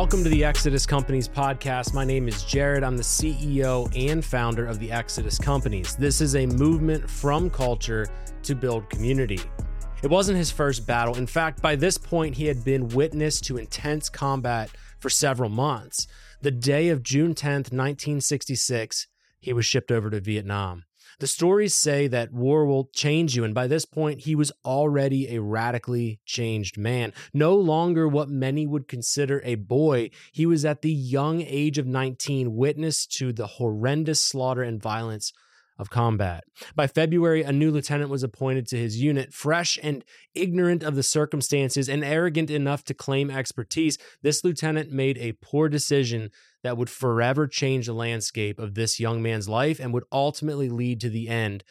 Welcome to the Exodus Companies podcast. My name is Jared. I'm the CEO and founder of the Exodus Companies. This is a movement from culture to build community. It wasn't his first battle. In fact, by this point, he had been witness to intense combat for several months. The day of June 10th, 1966, he was shipped over to Vietnam. The stories say that war will change you, and by this point, he was already a radically changed man. No longer what many would consider a boy, he was at the young age of 19, witness to the horrendous slaughter and violence of combat. By February, a new lieutenant was appointed to his unit. Fresh and ignorant of the circumstances and arrogant enough to claim expertise, this lieutenant made a poor decision that would forever change the landscape of this young man's life and would ultimately lead to the end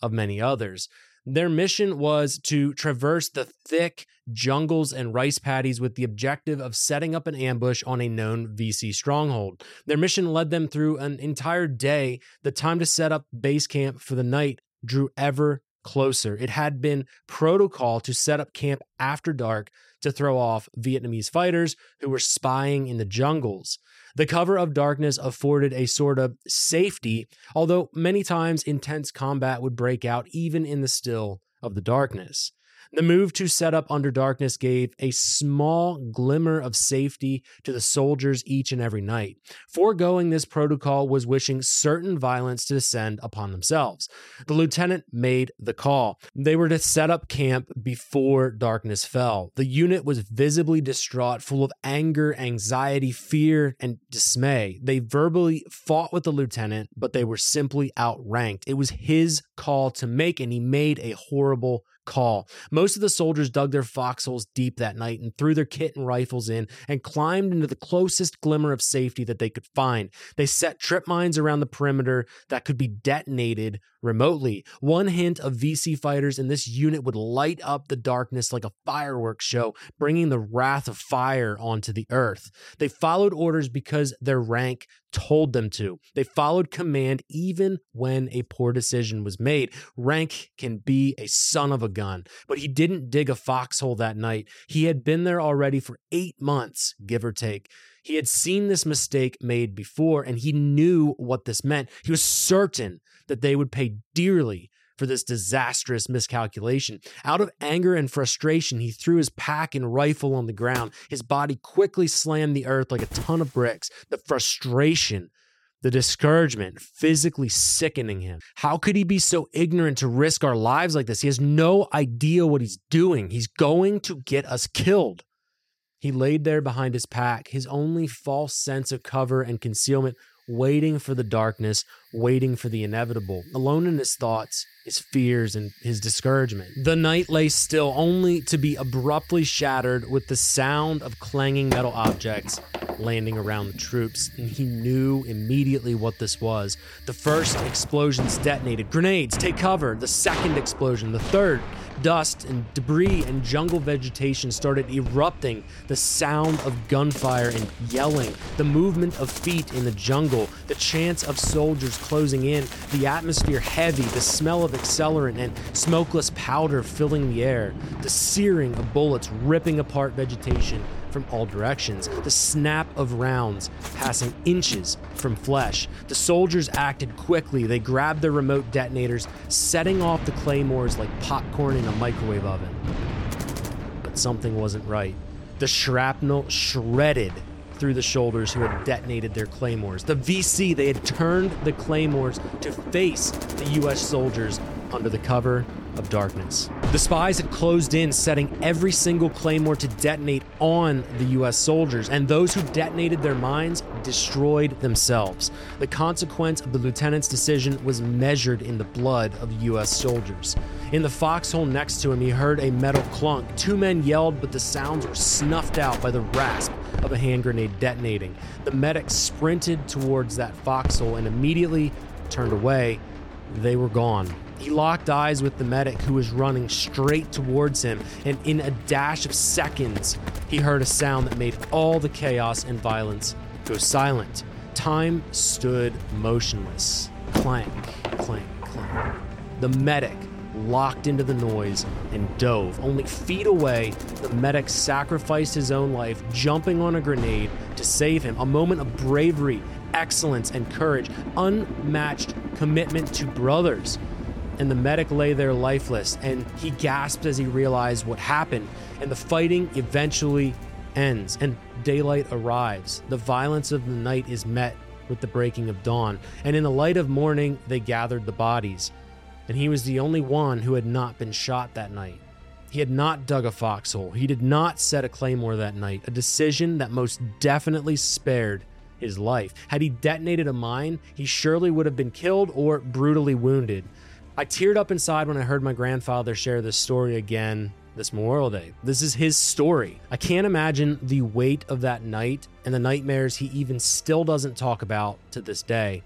of many others. Their mission was to traverse the thick jungles and rice paddies with the objective of setting up an ambush on a known VC stronghold. Their mission led them through an entire day. The time to set up base camp for the night drew ever closer. It had been protocol to set up camp after dark to throw off Vietnamese fighters who were spying in the jungles. The cover of darkness afforded a sort of safety, although many times intense combat would break out even in the still of the darkness. The move to set up under darkness gave a small glimmer of safety to the soldiers each and every night. Foregoing this protocol was wishing certain violence to descend upon themselves. The lieutenant made the call. They were to set up camp before darkness fell. The unit was visibly distraught, full of anger, anxiety, fear, and dismay. They verbally fought with the lieutenant, but they were simply outranked. It was his call to make, and he made a horrible call. Most of the soldiers dug their foxholes deep that night and threw their kit and rifles in and climbed into the closest glimmer of safety that they could find. They set trip mines around the perimeter that could be detonated remotely. One hint of VC fighters in this unit would light up the darkness like a fireworks show, bringing the wrath of fire onto the earth. They followed orders because their rank told them to. They followed command even when a poor decision was made. Rank can be a son of a gun, but he didn't dig a foxhole that night. He had been there already for eight months, give or take. He had seen this mistake made before and he knew what this meant. He was certain that they would pay dearly for this disastrous miscalculation. Out of anger and frustration, he threw his pack and rifle on the ground. His body quickly slammed the earth like a ton of bricks. The frustration, the discouragement, physically sickening him. How could he be so ignorant to risk our lives like this? He has no idea what he's doing. He's going to get us killed. He laid there behind his pack, his only false sense of cover and concealment, waiting for the darkness, waiting for the inevitable. Alone in his thoughts, his fears, and his discouragement. The night lay still, only to be abruptly shattered with the sound of clanging metal objects landing around the troops, and he knew immediately what this was. The first explosions detonated. Grenades, take cover. The second explosion, the third. Dust and debris and jungle vegetation started erupting. The sound of gunfire and yelling, the movement of feet in the jungle, the chants of soldiers closing in, the atmosphere heavy, the smell of accelerant and smokeless powder filling the air, the searing of bullets ripping apart vegetation from all directions, the snap of rounds passing inches from flesh. The soldiers acted quickly. They grabbed their remote detonators, setting off the claymores like popcorn in a microwave oven. But something wasn't right. The shrapnel shredded through the shoulders who had detonated their claymores. The VC, they had turned the claymores to face the U.S. soldiers under the cover of darkness. The spies had closed in, setting every single claymore to detonate on the US soldiers, and those who detonated their mines destroyed themselves. The consequence of the lieutenant's decision was measured in the blood of US soldiers. In the foxhole next to him, he heard a metal clunk. Two men yelled, but the sounds were snuffed out by the rasp of a hand grenade detonating. The medic sprinted towards that foxhole and immediately turned away. They were gone. He locked eyes with the medic who was running straight towards him, and in a dash of seconds, he heard a sound that made all the chaos and violence go silent. Time stood motionless. Clank, clank, clank. The medic locked into the noise and dove. Only feet away, the medic sacrificed his own life, jumping on a grenade to save him. A moment of bravery, excellence, and courage, unmatched commitment to brothers. And the medic lay there lifeless, and he gasped as he realized what happened. And the fighting eventually ends, and daylight arrives. The violence of the night is met with the breaking of dawn, and in the light of morning, they gathered the bodies and he was the only one who had not been shot that night. He had not dug a foxhole. He did not set a claymore that night, a decision that most definitely spared his life. Had he detonated a mine, he surely would have been killed or brutally wounded. I teared up inside when I heard my grandfather share this story again this Memorial Day. This is his story. I can't imagine the weight of that night and the nightmares he even still doesn't talk about to this day.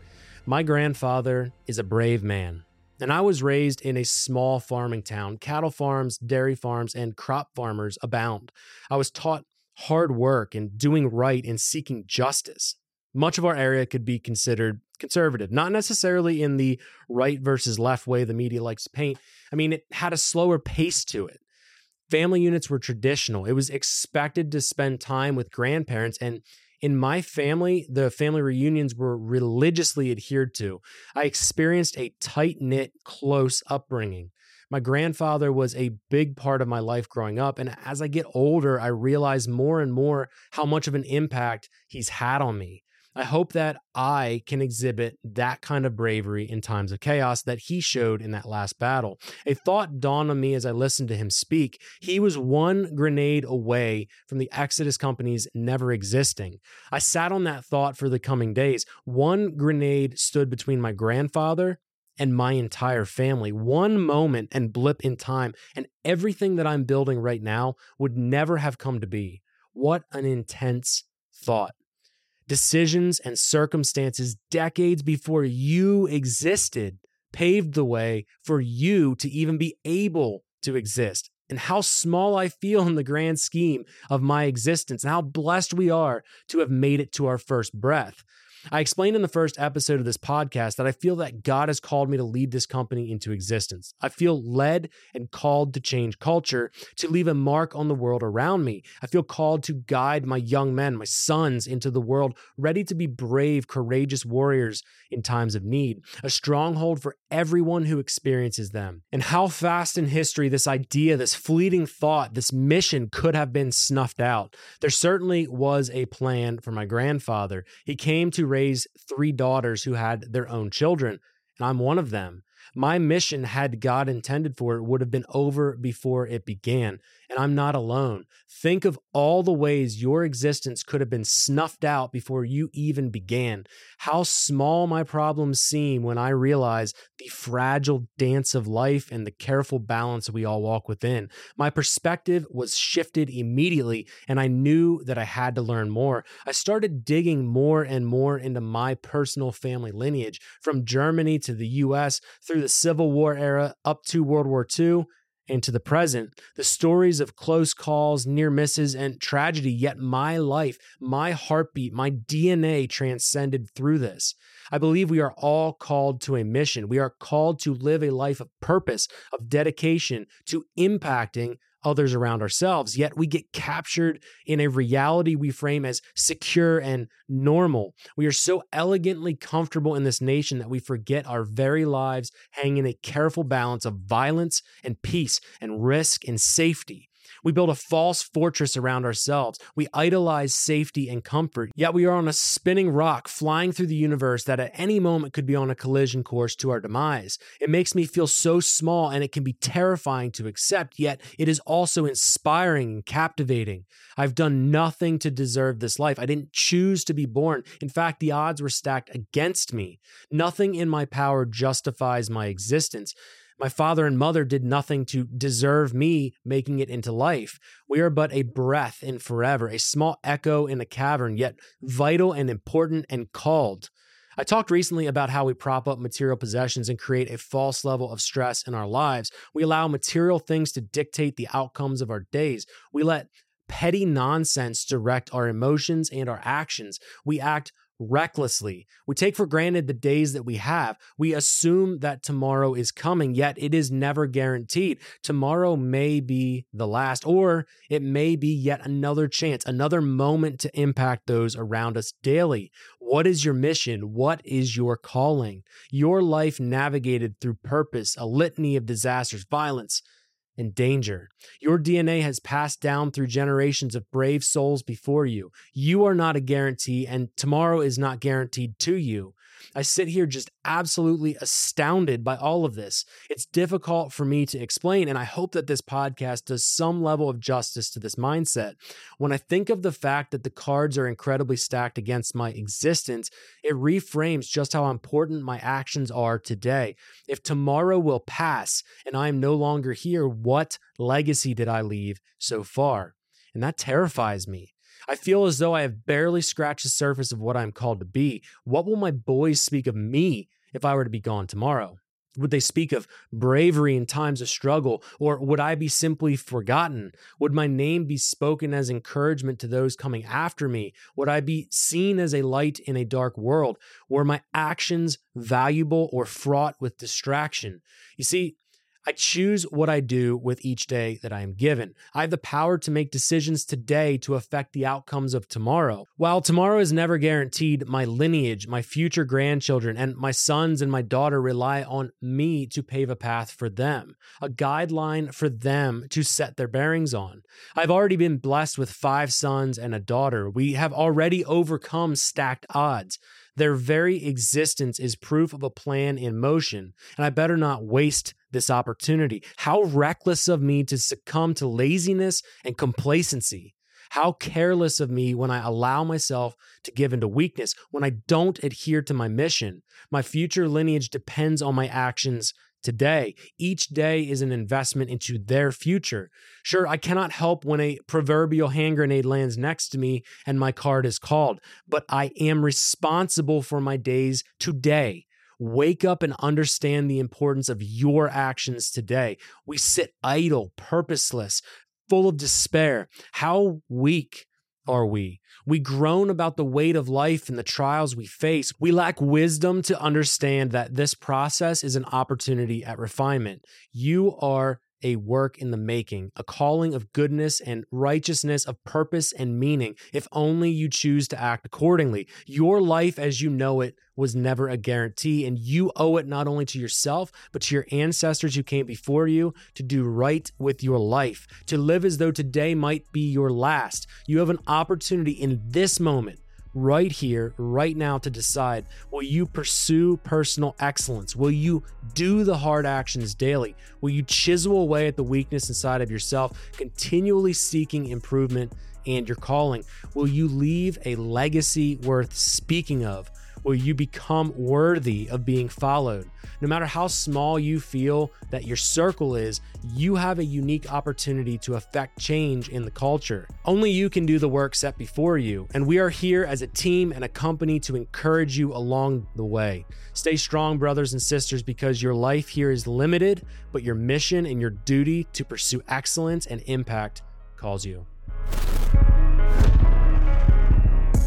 My grandfather is a brave man. And I was raised in a small farming town. Cattle farms, dairy farms, and crop farmers abound. I was taught hard work and doing right and seeking justice. Much of our area could be considered conservative, not necessarily in the right versus left way the media likes to paint. I mean, it had a slower pace to it. Family units were traditional. It was expected to spend time with grandparents and in my family, the family reunions were religiously adhered to. I experienced a tight knit, close upbringing. My grandfather was a big part of my life growing up. And as I get older, I realize more and more how much of an impact he's had on me. I hope that I can exhibit that kind of bravery in times of chaos that he showed in that last battle. A thought dawned on me as I listened to him speak. He was one grenade away from the Exodus companies never existing. I sat on that thought for the coming days. One grenade stood between my grandfather and my entire family. One moment and blip in time, and everything that I'm building right now would never have come to be. What an intense thought decisions and circumstances decades before you existed paved the way for you to even be able to exist. And how small I feel in the grand scheme of my existence, and how blessed we are to have made it to our first breath. I explained in the first episode of this podcast that I feel that God has called me to lead this company into existence. I feel led and called to change culture, to leave a mark on the world around me. I feel called to guide my young men, my sons, into the world, ready to be brave, courageous warriors in times of need, a stronghold for everyone who experiences them. And how fast in history this idea, this fleeting thought, this mission could have been snuffed out. There certainly was a plan for my grandfather. He came to raise three daughters who had their own children, and I'm one of them. My mission, had God intended for it, would have been over before it began. And I'm not alone. Think of all the ways your existence could have been snuffed out before you even began. How small my problems seem when I realize the fragile dance of life and the careful balance we all walk within. My perspective was shifted immediately, and I knew that I had to learn more. I started digging more and more into my personal family lineage, from Germany to the US through the Civil War era up to World War II and to the present. The stories of close calls, near misses, and tragedy, yet my life, my heartbeat, my DNA transcended through this. I believe we are all called to a mission. We are called to live a life of purpose, of dedication, to impacting others around ourselves. Yet we get captured in a reality we frame as secure and normal. We are so elegantly comfortable in this nation that we forget our very lives hang in a careful balance of violence and peace and risk and safety. We build a false fortress around ourselves. We idolize safety and comfort, yet we are on a spinning rock flying through the universe that at any moment could be on a collision course to our demise. It makes me feel so small and it can be terrifying to accept, yet it is also inspiring and captivating. I've done nothing to deserve this life. I didn't choose to be born. In fact, the odds were stacked against me. Nothing in my power justifies my existence. My father and mother did nothing to deserve me making it into life. We are but a breath in forever, a small echo in a cavern, yet vital and important and called. I talked recently about how we prop up material possessions and create a false level of stress in our lives. We allow material things to dictate the outcomes of our days. We let petty nonsense direct our emotions and our actions. We act recklessly. We take for granted the days that we have. We assume that tomorrow is coming, yet it is never guaranteed. Tomorrow may be the last, or it may be yet another chance, another moment to impact those around us daily. What is your mission? What is your calling? Your life navigated through purpose, a litany of disasters, violence, and danger. Your DNA has passed down through generations of brave souls before you. You are not a guarantee, and tomorrow is not guaranteed to you. I sit here just absolutely astounded by all of this. It's difficult for me to explain, and I hope that this podcast does some level of justice to this mindset. When I think of the fact that the cards are incredibly stacked against my existence, it reframes just how important my actions are today. If tomorrow will pass and I am no longer here, what legacy did I leave so far? And that terrifies me. I feel as though I have barely scratched the surface of what I'm called to be. What will my boys speak of me if I were to be gone tomorrow? Would they speak of bravery in times of struggle, or would I be simply forgotten? Would my name be spoken as encouragement to those coming after me? Would I be seen as a light in a dark world? Were my actions valuable or fraught with distraction? You see, I choose what I do with each day that I am given. I have the power to make decisions today to affect the outcomes of tomorrow. While tomorrow is never guaranteed, my lineage, my future grandchildren, and my sons and my daughter rely on me to pave a path for them, a guideline for them to set their bearings on. I've already been blessed with five sons and a daughter. We have already overcome stacked odds. Their very existence is proof of a plan in motion, and I better not waste this opportunity. How reckless of me to succumb to laziness and complacency. How careless of me when I allow myself to give into weakness, when I don't adhere to my mission. My future lineage depends on my actions today. Each day is an investment into their future. Sure, I cannot help when a proverbial hand grenade lands next to me and my card is called, but I am responsible for my days today. Wake up and understand the importance of your actions today. We sit idle, purposeless, full of despair. How weak are we? We groan about the weight of life and the trials we face. We lack wisdom to understand that this process is an opportunity at refinement. You are a work in the making, a calling of goodness and righteousness, of purpose and meaning, if only you choose to act accordingly. Your life as you know it was never a guarantee, and you owe it not only to yourself, but to your ancestors who came before you to do right with your life, to live as though today might be your last. You have an opportunity in this moment right here, right now to decide will you pursue personal excellence? Will you do the hard actions daily? Will you chisel away at the weakness inside of yourself, continually seeking improvement and your calling? Will you leave a legacy worth speaking of? Will you become worthy of being followed? No matter how small you feel that your circle is, you have a unique opportunity to affect change in the culture. Only you can do the work set before you, and we are here as a team and a company to encourage you along the way. Stay strong, brothers and sisters, because your life here is limited, but your mission and your duty to pursue excellence and impact calls you.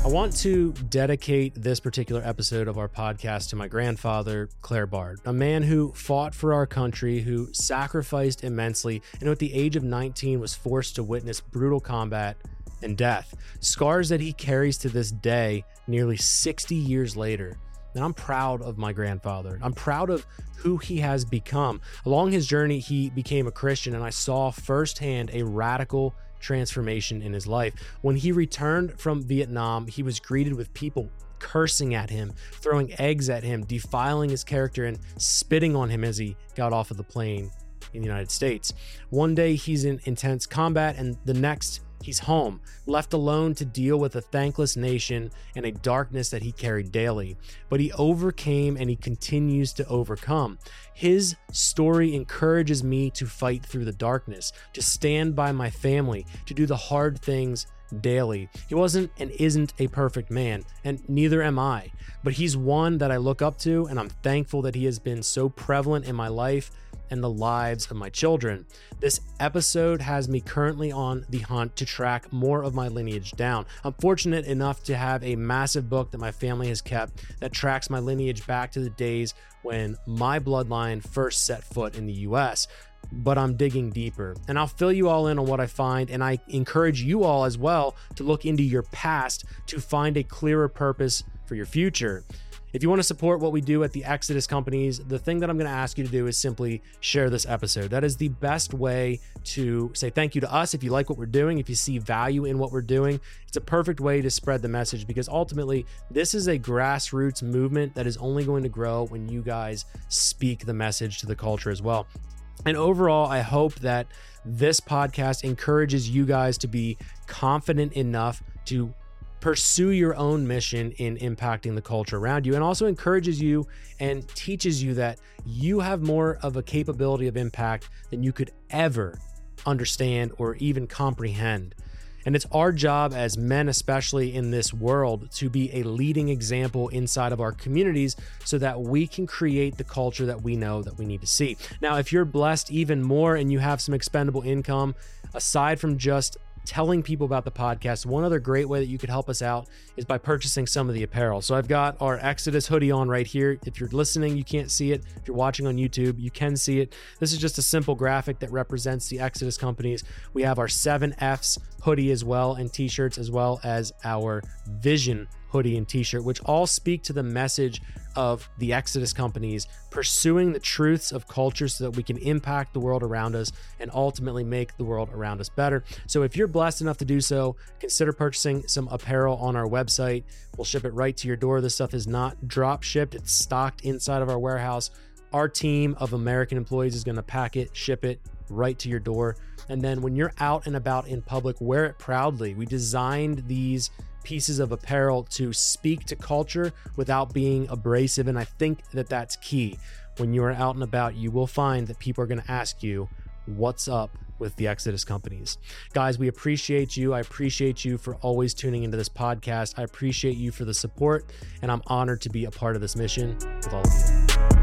I want to dedicate this particular episode of our podcast to my grandfather, Claire Bard, a man who fought for our country, who sacrificed immensely, and at the age of 19 was forced to witness brutal combat and death. Scars that he carries to this day, nearly 60 years later. And I'm proud of my grandfather. I'm proud of who he has become. Along his journey, he became a Christian, and I saw firsthand a radical transformation in his life. When he returned from Vietnam, he was greeted with people cursing at him, throwing eggs at him, defiling his character, and spitting on him as he got off of the plane in the United States. One day he's in intense combat, and the next He's home, left alone to deal with a thankless nation and a darkness that he carried daily. But he overcame and he continues to overcome. His story encourages me to fight through the darkness, to stand by my family, to do the hard things daily. He wasn't and isn't a perfect man, and neither am I, but he's one that I look up to, and I'm thankful that he has been so prevalent in my life and the lives of my children. This episode has me currently on the hunt to track more of my lineage down. I'm fortunate enough to have a massive book that my family has kept that tracks my lineage back to the days when my bloodline first set foot in the US but I'm digging deeper. And I'll fill you all in on what I find. And I encourage you all as well to look into your past to find a clearer purpose for your future. If you want to support what we do at the Exodus companies, the thing that I'm going to ask you to do is simply share this episode. That is the best way to say thank you to us if you like what we're doing, if you see value in what we're doing. It's a perfect way to spread the message because ultimately, this is a grassroots movement that is only going to grow when you guys speak the message to the culture as well. And overall, I hope that this podcast encourages you guys to be confident enough to pursue your own mission in impacting the culture around you and also encourages you and teaches you that you have more of a capability of impact than you could ever understand or even comprehend. And it's our job as men, especially in this world, to be a leading example inside of our communities so that we can create the culture that we know that we need to see. Now, if you're blessed even more and you have some expendable income, aside from just telling people about the podcast. One other great way that you could help us out is by purchasing some of the apparel. So I've got our Exodus hoodie on right here. If you're listening, you can't see it. If you're watching on YouTube, you can see it. This is just a simple graphic that represents the Exodus companies. We have our 7Fs hoodie as well and t-shirts as well as our Vision hoodie and t-shirt which all speak to the message of the Exodus companies pursuing the truths of culture so that we can impact the world around us and ultimately make the world around us better. So if you're blessed enough to do so, consider purchasing some apparel on our website. We'll ship it right to your door. This stuff is not drop shipped, it's stocked inside of our warehouse. Our team of American employees is going to pack it, ship it right to your door. And then when you're out and about in public, wear it proudly. We designed these pieces of apparel to speak to culture without being abrasive. And I think that that's key. When you are out and about, you will find that people are going to ask you, What's up with the Exodus companies? Guys, we appreciate you. I appreciate you for always tuning into this podcast. I appreciate you for the support, and I'm honored to be a part of this mission with all of you.